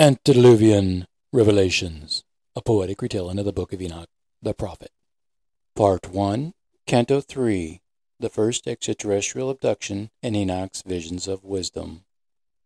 Antediluvian Revelations, a poetic retelling of the Book of Enoch, the prophet. Part 1, Canto 3, the first extraterrestrial abduction and Enoch's visions of wisdom.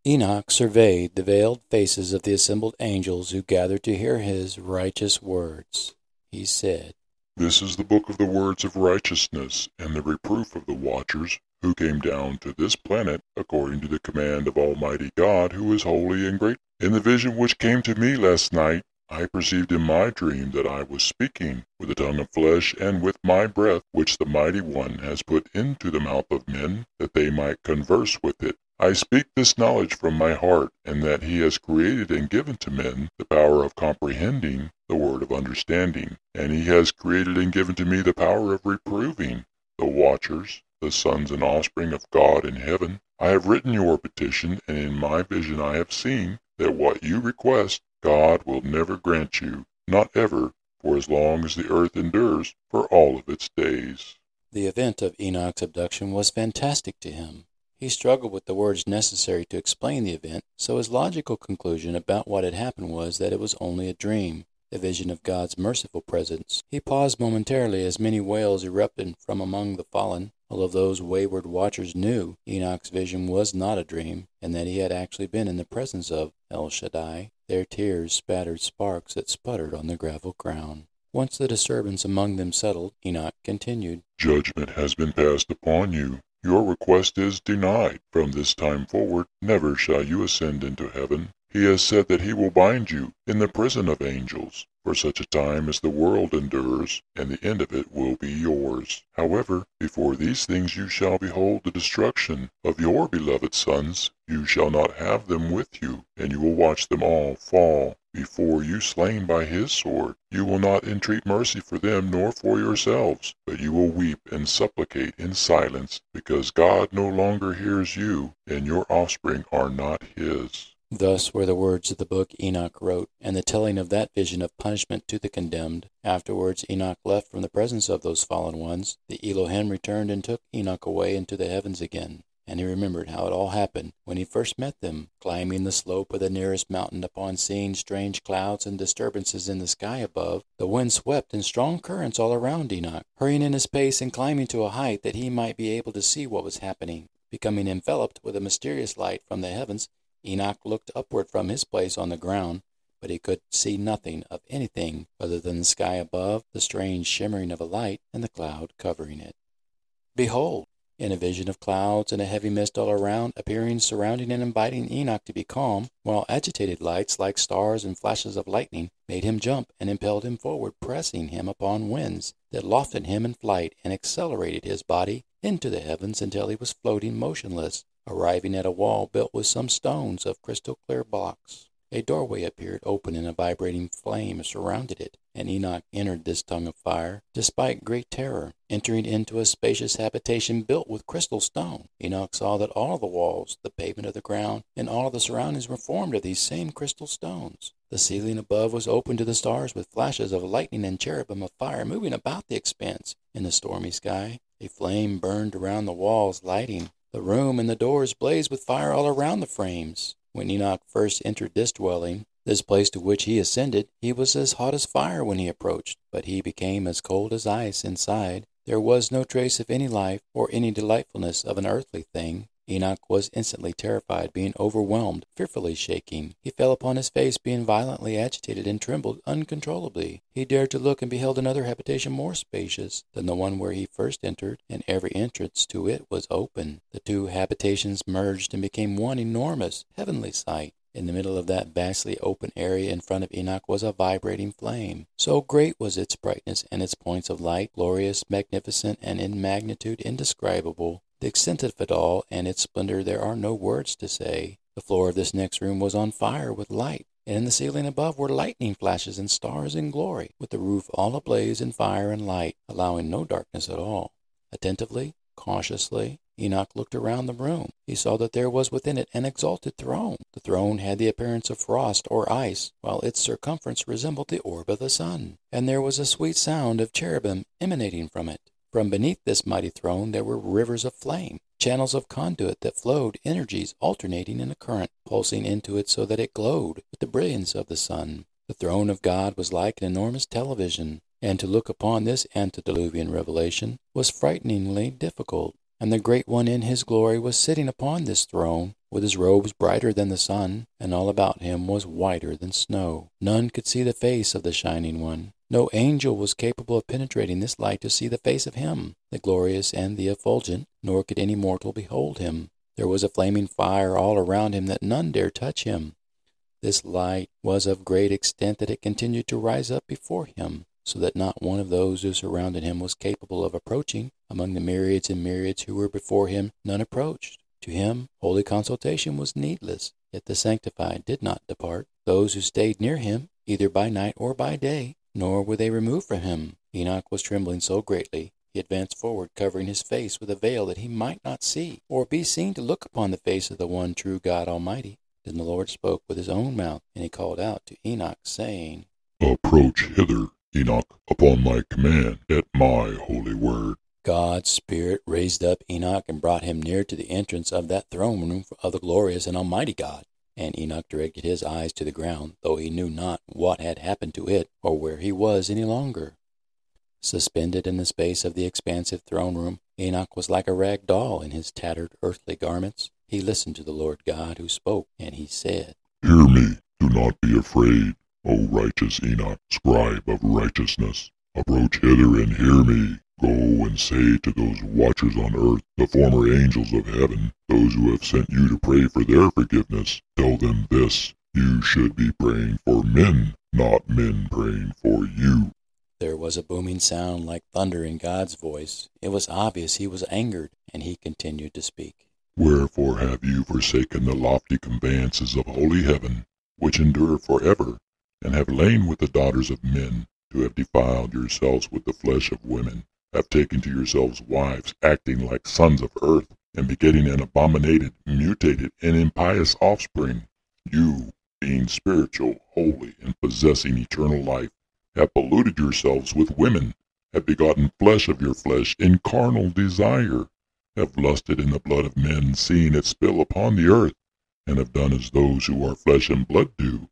Enoch surveyed the veiled faces of the assembled angels who gathered to hear his righteous words. He said, This is the book of the words of righteousness and the reproof of the watchers who came down to this planet according to the command of Almighty God who is holy and great. In the vision which came to me last night, I perceived in my dream that I was speaking with the tongue of flesh and with my breath which the Mighty One has put into the mouth of men, that they might converse with it. I speak this knowledge from my heart, and that he has created and given to men the power of comprehending the word of understanding, and he has created and given to me the power of reproving the watchers, the sons and offspring of God in heaven. I have written your petition, and in my vision I have seen that what you request God will never grant you, not ever, for as long as the earth endures, for all of its days. The event of Enoch's abduction was fantastic to him. He struggled with the words necessary to explain the event, so his logical conclusion about what had happened was that it was only a dream, a vision of God's merciful presence. He paused momentarily as many wails erupted from among the fallen, although those wayward watchers knew Enoch's vision was not a dream, and that he had actually been in the presence of El Shaddai. Their tears spattered sparks that sputtered on the gravel ground. Once the disturbance among them settled, Enoch continued, Judgment has been passed upon you. Your request is denied. From this time forward, never shall you ascend into heaven. He has said that he will bind you in the prison of angels for such a time as the world endures, and the end of it will be yours. However, before these things you shall behold the destruction of your beloved sons. You shall not have them with you, and you will watch them all fall before you slain by his sword. You will not entreat mercy for them nor for yourselves, but you will weep and supplicate in silence, because God no longer hears you, and your offspring are not his. Thus were the words of the book Enoch wrote, and the telling of that vision of punishment to the condemned. Afterwards Enoch left from the presence of those fallen ones. The Elohim returned and took Enoch away into the heavens again. And he remembered how it all happened when he first met them, climbing the slope of the nearest mountain upon seeing strange clouds and disturbances in the sky above. The wind swept in strong currents all around Enoch, hurrying in his pace and climbing to a height that he might be able to see what was happening. Becoming enveloped with a mysterious light from the heavens, Enoch looked upward from his place on the ground, but he could see nothing of anything other than the sky above, the strange shimmering of a light, and the cloud covering it. Behold! In a vision of clouds and a heavy mist all around, appearing, surrounding, and inviting Enoch to be calm, while agitated lights like stars and flashes of lightning made him jump and impelled him forward, pressing him upon winds that lofted him in flight and accelerated his body into the heavens until he was floating motionless Arriving at a wall built with some stones of crystal clear blocks, a doorway appeared open and a vibrating flame surrounded it, and Enoch entered this tongue of fire, despite great terror. Entering into a spacious habitation built with crystal stone, Enoch saw that all the walls, the pavement of the ground, and all the surroundings were formed of these same crystal stones. The ceiling above was open to the stars with flashes of lightning and cherubim of fire moving about the expanse. In the stormy sky, a flame burned around the walls, lighting the room and the doors blazed with fire all around the frames. When Enoch first entered this dwelling, this place to which he ascended, he was as hot as fire when he approached, but he became as cold as ice inside. There was no trace of any life or any delightfulness of an earthly thing. Enoch was instantly terrified, being overwhelmed, fearfully shaking. He fell upon his face, being violently agitated, and trembled uncontrollably. He dared to look, and beheld another habitation more spacious than the one where he first entered, and every entrance to it was open. The two habitations merged and became one enormous, heavenly sight. In the middle of that vastly open area in front of Enoch was a vibrating flame. So great was its brightness and its points of light, glorious, magnificent, and in magnitude indescribable, the extent of it all and its splendor there are no words to say. The floor of this next room was on fire with light, and in the ceiling above were lightning flashes and stars in glory, with the roof all ablaze in fire and light, allowing no darkness at all. Attentively, cautiously, Enoch looked around the room. He saw that there was within it an exalted throne. The throne had the appearance of frost or ice, while its circumference resembled the orb of the sun. And there was a sweet sound of cherubim emanating from it. From beneath this mighty throne there were rivers of flame, channels of conduit that flowed, energies alternating in a current, pulsing into it so that it glowed with the brilliance of the sun. The throne of God was like an enormous television, and to look upon this antediluvian revelation was frighteningly difficult. And the Great One in his glory was sitting upon this throne, with his robes brighter than the sun, and all about him was whiter than snow. None could see the face of the Shining One. No angel was capable of penetrating this light to see the face of him, the glorious and the effulgent, nor could any mortal behold him. There was a flaming fire all around him that none dare touch him. This light was of great extent that it continued to rise up before him, so that not one of those who surrounded him was capable of approaching. Among the myriads and myriads who were before him, none approached. To him, holy consultation was needless, yet the sanctified did not depart. Those who stayed near him, either by night or by day, nor were they removed from him. Enoch was trembling so greatly, he advanced forward, covering his face with a veil that he might not see, or be seen to look upon the face of the one true God Almighty. Then the Lord spoke with his own mouth, and he called out to Enoch, saying, Approach hither, Enoch, upon my command, at my holy word. God's Spirit raised up Enoch and brought him near to the entrance of that throne room of the glorious and almighty God. And Enoch directed his eyes to the ground, though he knew not what had happened to it, or where he was any longer. Suspended in the space of the expansive throne room, Enoch was like a rag doll in his tattered earthly garments. He listened to the Lord God who spoke, and he said, Hear me, do not be afraid, O righteous Enoch, scribe of righteousness. Approach hither and hear me. Go and say to those watchers on earth, the former angels of heaven, those who have sent you to pray for their forgiveness, tell them this you should be praying for men, not men praying for you. There was a booming sound like thunder in God's voice. It was obvious he was angered, and he continued to speak. Wherefore have you forsaken the lofty conveyances of holy heaven, which endure forever, and have lain with the daughters of men, to have defiled yourselves with the flesh of women, have taken to yourselves wives acting like sons of earth, and begetting an abominated, mutated, and impious offspring, you, being spiritual, holy, and possessing eternal life, have polluted yourselves with women, have begotten flesh of your flesh in carnal desire, have lusted in the blood of men, seeing it spill upon the earth, and have done as those who are flesh and blood do.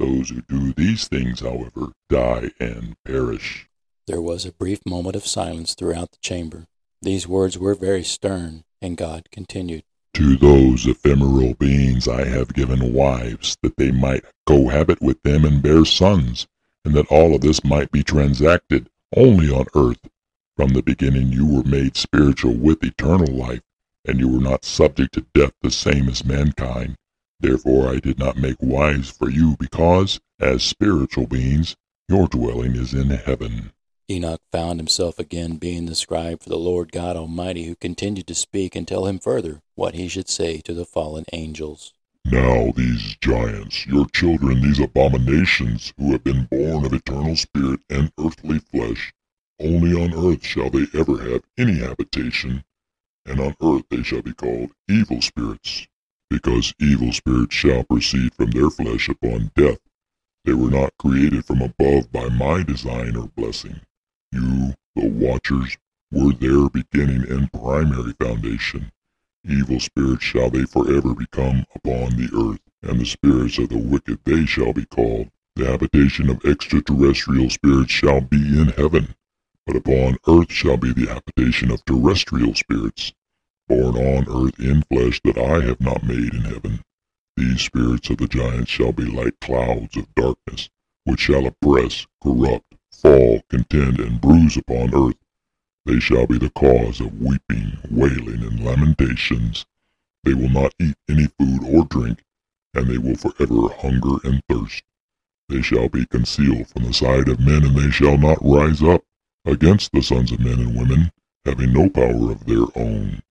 Those who do these things, however, die and perish. There was a brief moment of silence throughout the chamber. These words were very stern, and God continued, To those ephemeral beings I have given wives, that they might cohabit with them and bear sons, and that all of this might be transacted only on earth. From the beginning you were made spiritual with eternal life, and you were not subject to death the same as mankind. Therefore I did not make wives for you, because, as spiritual beings, your dwelling is in heaven. Enoch found himself again being the scribe for the Lord God Almighty, who continued to speak and tell him further what he should say to the fallen angels. Now these giants, your children, these abominations, who have been born of eternal spirit and earthly flesh, only on earth shall they ever have any habitation, and on earth they shall be called evil spirits, because evil spirits shall proceed from their flesh upon death. They were not created from above by my design or blessing. You, the watchers, were their beginning and primary foundation. Evil spirits shall they forever become upon the earth, and the spirits of the wicked they shall be called. The habitation of extraterrestrial spirits shall be in heaven, but upon earth shall be the habitation of terrestrial spirits, born on earth in flesh that I have not made in heaven. These spirits of the giants shall be like clouds of darkness, which shall oppress, corrupt, fall, contend, and bruise upon earth. They shall be the cause of weeping, wailing, and lamentations. They will not eat any food or drink, and they will forever hunger and thirst. They shall be concealed from the sight of men, and they shall not rise up against the sons of men and women, having no power of their own.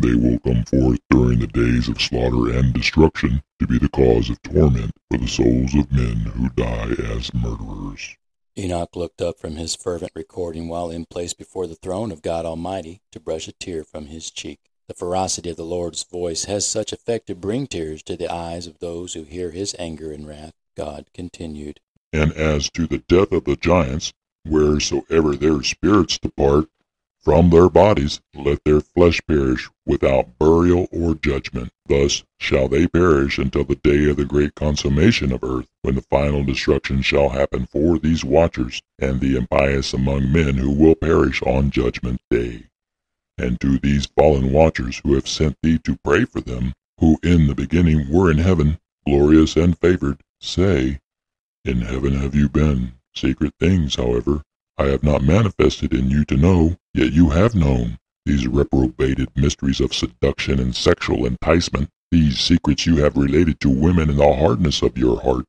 They will come forth during the days of slaughter and destruction to be the cause of torment for the souls of men who die as murderers. Enoch looked up from his fervent recording while in place before the throne of God Almighty to brush a tear from his cheek. The ferocity of the Lord's voice has such effect to bring tears to the eyes of those who hear his anger and wrath. God continued, And as to the death of the giants, wheresoever their spirits depart, from their bodies, let their flesh perish without burial or judgment. Thus shall they perish until the day of the great consummation of earth, when the final destruction shall happen for these watchers, and the impious among men who will perish on judgment day. And to these fallen watchers who have sent thee to pray for them, who in the beginning were in heaven, glorious and favored, say, In heaven have you been. Secret things, however, I have not manifested in you to know, yet you have known. These reprobated mysteries of seduction and sexual enticement, these secrets you have related to women in the hardness of your heart,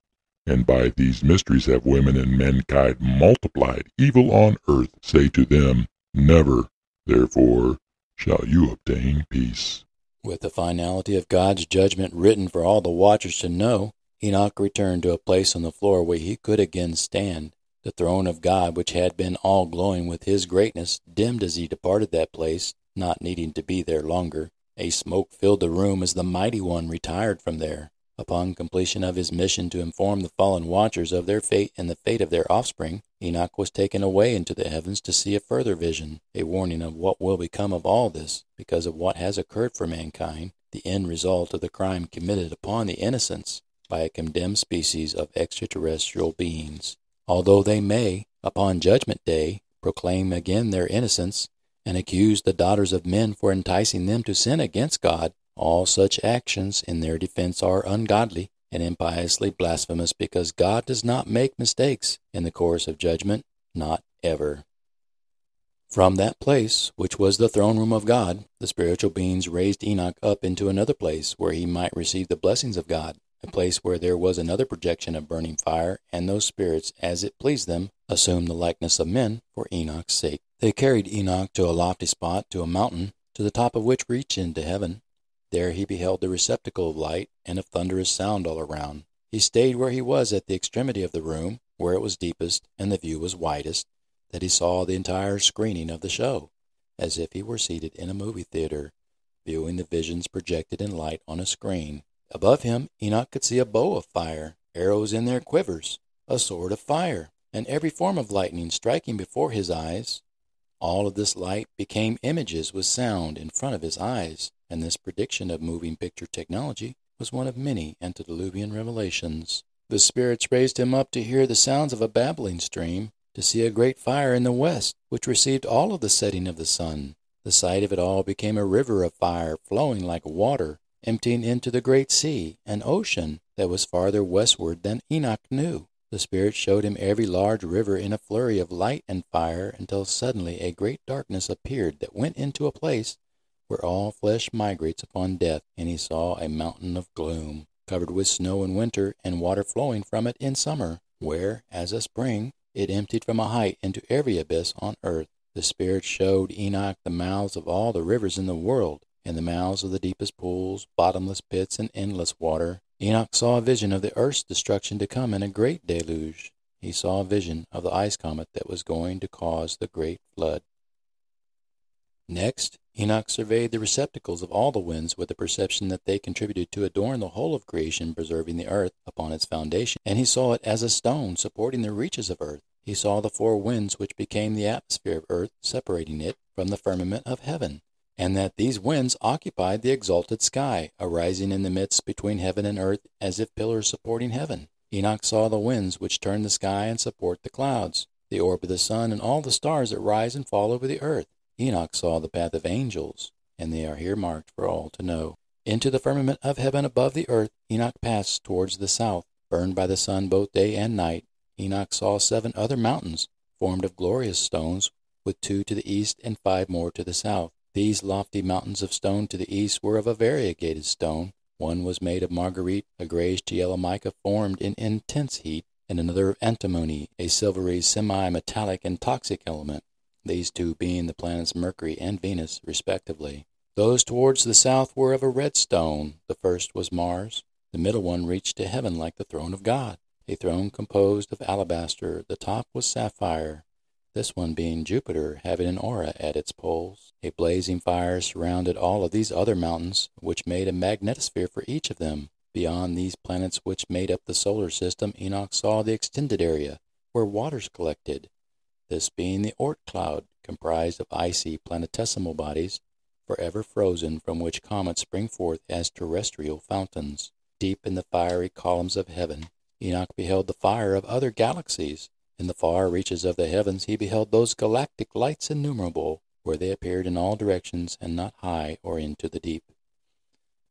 and by these mysteries have women and mankind multiplied evil on earth. Say to them, Never, therefore, shall you obtain peace. With the finality of God's judgment written for all the watchers to know, Enoch returned to a place on the floor where he could again stand. The throne of God, which had been all glowing with his greatness, dimmed as he departed that place, not needing to be there longer. A smoke filled the room as the Mighty One retired from there. Upon completion of his mission to inform the fallen watchers of their fate and the fate of their offspring, Enoch was taken away into the heavens to see a further vision, a warning of what will become of all this, because of what has occurred for mankind, the end result of the crime committed upon the innocents by a condemned species of extraterrestrial beings. Although they may, upon Judgment Day, proclaim again their innocence, and accuse the daughters of men for enticing them to sin against God, all such actions in their defense are ungodly and impiously blasphemous because God does not make mistakes in the course of judgment, not ever. From that place, which was the throne room of God, the spiritual beings raised Enoch up into another place where he might receive the blessings of God, a place where there was another projection of burning fire, and those spirits, as it pleased them, assumed the likeness of men for Enoch's sake. They carried Enoch to a lofty spot, to a mountain, to the top of which reached into heaven. There he beheld the receptacle of light and of thunderous sound all around. He stayed where he was at the extremity of the room, where it was deepest and the view was widest, that he saw the entire screening of the show, as if he were seated in a movie theater, viewing the visions projected in light on a screen. Above him Enoch could see a bow of fire, arrows in their quivers, a sword of fire, and every form of lightning striking before his eyes. All of this light became images with sound in front of his eyes and this prediction of moving picture technology was one of many antediluvian revelations. The spirits raised him up to hear the sounds of a babbling stream, to see a great fire in the west, which received all of the setting of the sun. The sight of it all became a river of fire flowing like water, emptying into the great sea, an ocean that was farther westward than Enoch knew. The Spirit showed him every large river in a flurry of light and fire until suddenly a great darkness appeared that went into a place where all flesh migrates upon death, and he saw a mountain of gloom, covered with snow in winter, and water flowing from it in summer, where, as a spring, it emptied from a height into every abyss on earth. The Spirit showed Enoch the mouths of all the rivers in the world, and the mouths of the deepest pools, bottomless pits, and endless water. Enoch saw a vision of the earth's destruction to come in a great deluge. He saw a vision of the ice comet that was going to cause the great flood. Next, Enoch surveyed the receptacles of all the winds with the perception that they contributed to adorn the whole of creation, preserving the earth upon its foundation, and he saw it as a stone supporting the reaches of earth. He saw the four winds which became the atmosphere of earth, separating it from the firmament of heaven, and that these winds occupied the exalted sky, arising in the midst between heaven and earth as if pillars supporting heaven. Enoch saw the winds which turn the sky and support the clouds, the orb of the sun, and all the stars that rise and fall over the earth. Enoch saw the path of angels, and they are here marked for all to know. Into the firmament of heaven above the earth Enoch passed towards the south, burned by the sun both day and night. Enoch saw seven other mountains, formed of glorious stones, with two to the east and five more to the south. These lofty mountains of stone to the east were of a variegated stone. One was made of margarite, a grayish to yellow mica formed in intense heat, and another of antimony, a silvery, semi metallic and toxic element these two being the planets Mercury and Venus, respectively. Those towards the south were of a red stone. The first was Mars. The middle one reached to heaven like the throne of God, a throne composed of alabaster. The top was sapphire, this one being Jupiter, having an aura at its poles. A blazing fire surrounded all of these other mountains, which made a magnetosphere for each of them. Beyond these planets which made up the solar system, Enoch saw the extended area where waters collected this being the Oort cloud, comprised of icy planetesimal bodies, forever frozen, from which comets spring forth as terrestrial fountains. Deep in the fiery columns of heaven, Enoch beheld the fire of other galaxies. In the far reaches of the heavens he beheld those galactic lights innumerable, where they appeared in all directions, and not high or into the deep.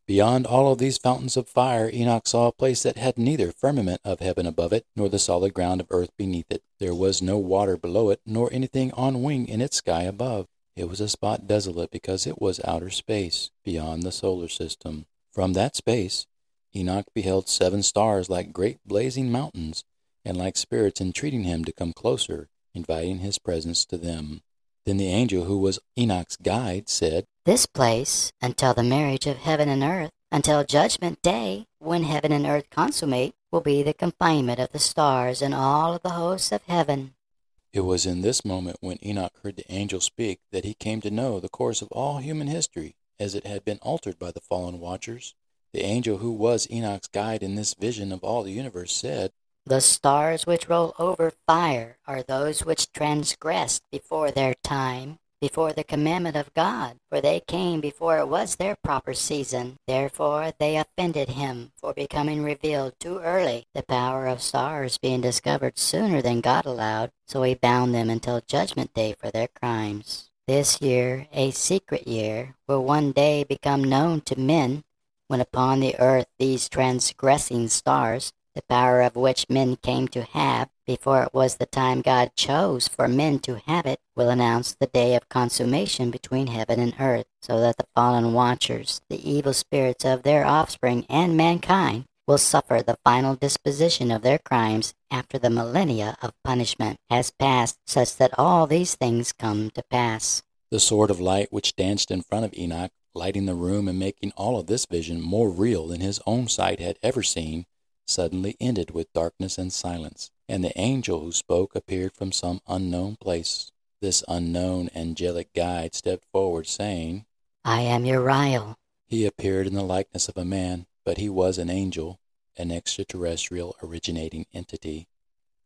Beyond all of these fountains of fire, Enoch saw a place that had neither firmament of heaven above it, nor the solid ground of earth beneath it. There was no water below it, nor anything on wing in its sky above. It was a spot desolate because it was outer space, beyond the solar system. From that space, Enoch beheld seven stars like great blazing mountains, and like spirits entreating him to come closer, inviting his presence to them. Then the angel who was Enoch's guide said, This place, until the marriage of heaven and earth, until judgment day, when heaven and earth consummate, will be the confinement of the stars and all of the hosts of heaven. It was in this moment when Enoch heard the angel speak that he came to know the course of all human history as it had been altered by the fallen watchers. The angel who was Enoch's guide in this vision of all the universe said, The stars which roll over fire are those which transgressed before their time, before the commandment of God, for they came before it was their proper season. Therefore they offended him for becoming revealed too early, the power of stars being discovered sooner than God allowed, so he bound them until judgment day for their crimes. This year, a secret year, will one day become known to men when upon the earth these transgressing stars, the power of which men came to have before it was the time God chose for men to have it, will announce the day of consummation between heaven and earth, so that the fallen watchers, the evil spirits of their offspring, and mankind will suffer the final disposition of their crimes after the millennia of punishment has passed, such that all these things come to pass. The sword of light which danced in front of Enoch lighting the room and making all of this vision more real than his own sight had ever seen, suddenly ended with darkness and silence, and the angel who spoke appeared from some unknown place. This unknown angelic guide stepped forward, saying, I am Uriel. He appeared in the likeness of a man, but he was an angel, an extraterrestrial originating entity.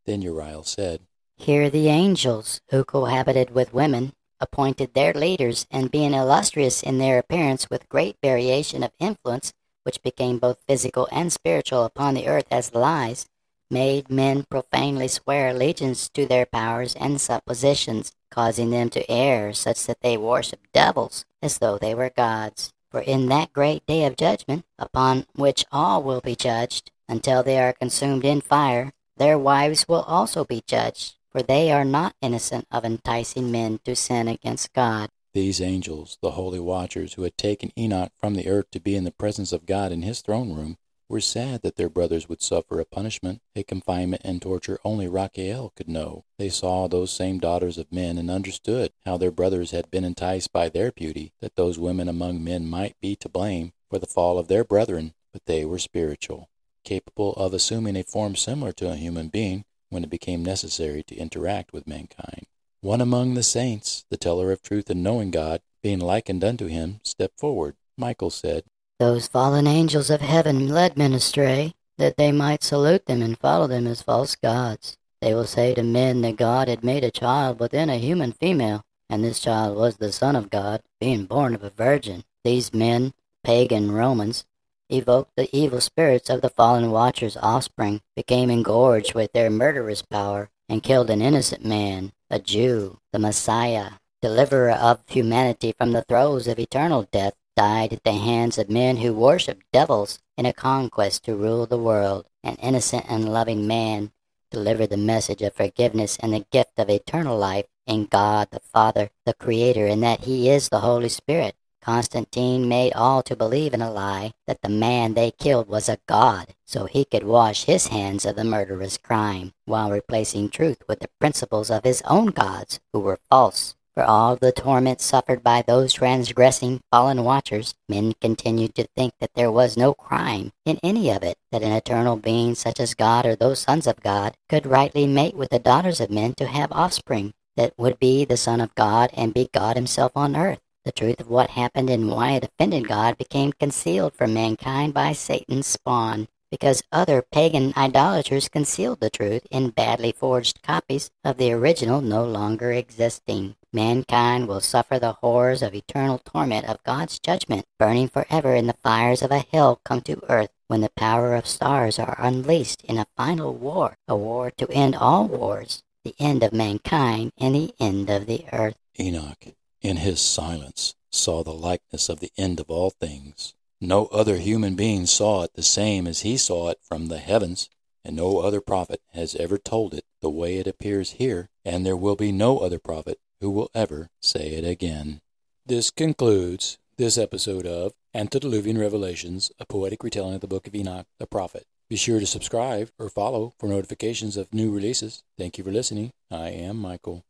Then Uriel said, Hear the angels who cohabited with women appointed their leaders, and being illustrious in their appearance with great variation of influence, which became both physical and spiritual upon the earth as lies, made men profanely swear allegiance to their powers and suppositions, causing them to err such that they worship devils as though they were gods. For in that great day of judgment, upon which all will be judged, until they are consumed in fire, their wives will also be judged for they are not innocent of enticing men to sin against God. These angels, the holy watchers who had taken Enoch from the earth to be in the presence of God in his throne room, were sad that their brothers would suffer a punishment, a confinement and torture only Raphael could know. They saw those same daughters of men and understood how their brothers had been enticed by their beauty, that those women among men might be to blame for the fall of their brethren, but they were spiritual, capable of assuming a form similar to a human being, when it became necessary to interact with mankind. One among the saints, the teller of truth and knowing God, being likened unto him, stepped forward. Michael said, Those fallen angels of heaven led men astray, that they might salute them and follow them as false gods. They will say to men that God had made a child within a human female, and this child was the Son of God, being born of a virgin. These men, pagan Romans, evoked the evil spirits of the fallen watcher's offspring, became engorged with their murderous power, and killed an innocent man, a Jew, the Messiah, deliverer of humanity from the throes of eternal death, died at the hands of men who worshipped devils in a conquest to rule the world. An innocent and loving man delivered the message of forgiveness and the gift of eternal life in God the Father, the Creator, and that He is the Holy Spirit. Constantine made all to believe in a lie that the man they killed was a god, so he could wash his hands of the murderous crime, while replacing truth with the principles of his own gods, who were false. For all the torment suffered by those transgressing fallen watchers, men continued to think that there was no crime in any of it, that an eternal being such as God or those sons of God could rightly mate with the daughters of men to have offspring that would be the Son of God and be God himself on earth. The truth of what happened and why it offended God became concealed from mankind by Satan's spawn, because other pagan idolaters concealed the truth in badly forged copies of the original no longer existing. mankind will suffer the horrors of eternal torment of God's judgment, burning forever in the fires of a hell come to earth when the power of stars are unleashed in a final war, a war to end all wars, the end of mankind and the end of the earth. Enoch, in his silence, saw the likeness of the end of all things. No other human being saw it the same as he saw it from the heavens, and no other prophet has ever told it the way it appears here, and there will be no other prophet who will ever say it again. This concludes this episode of Antediluvian Revelations, a poetic retelling of the book of Enoch the prophet. Be sure to subscribe or follow for notifications of new releases. Thank you for listening. I am Michael.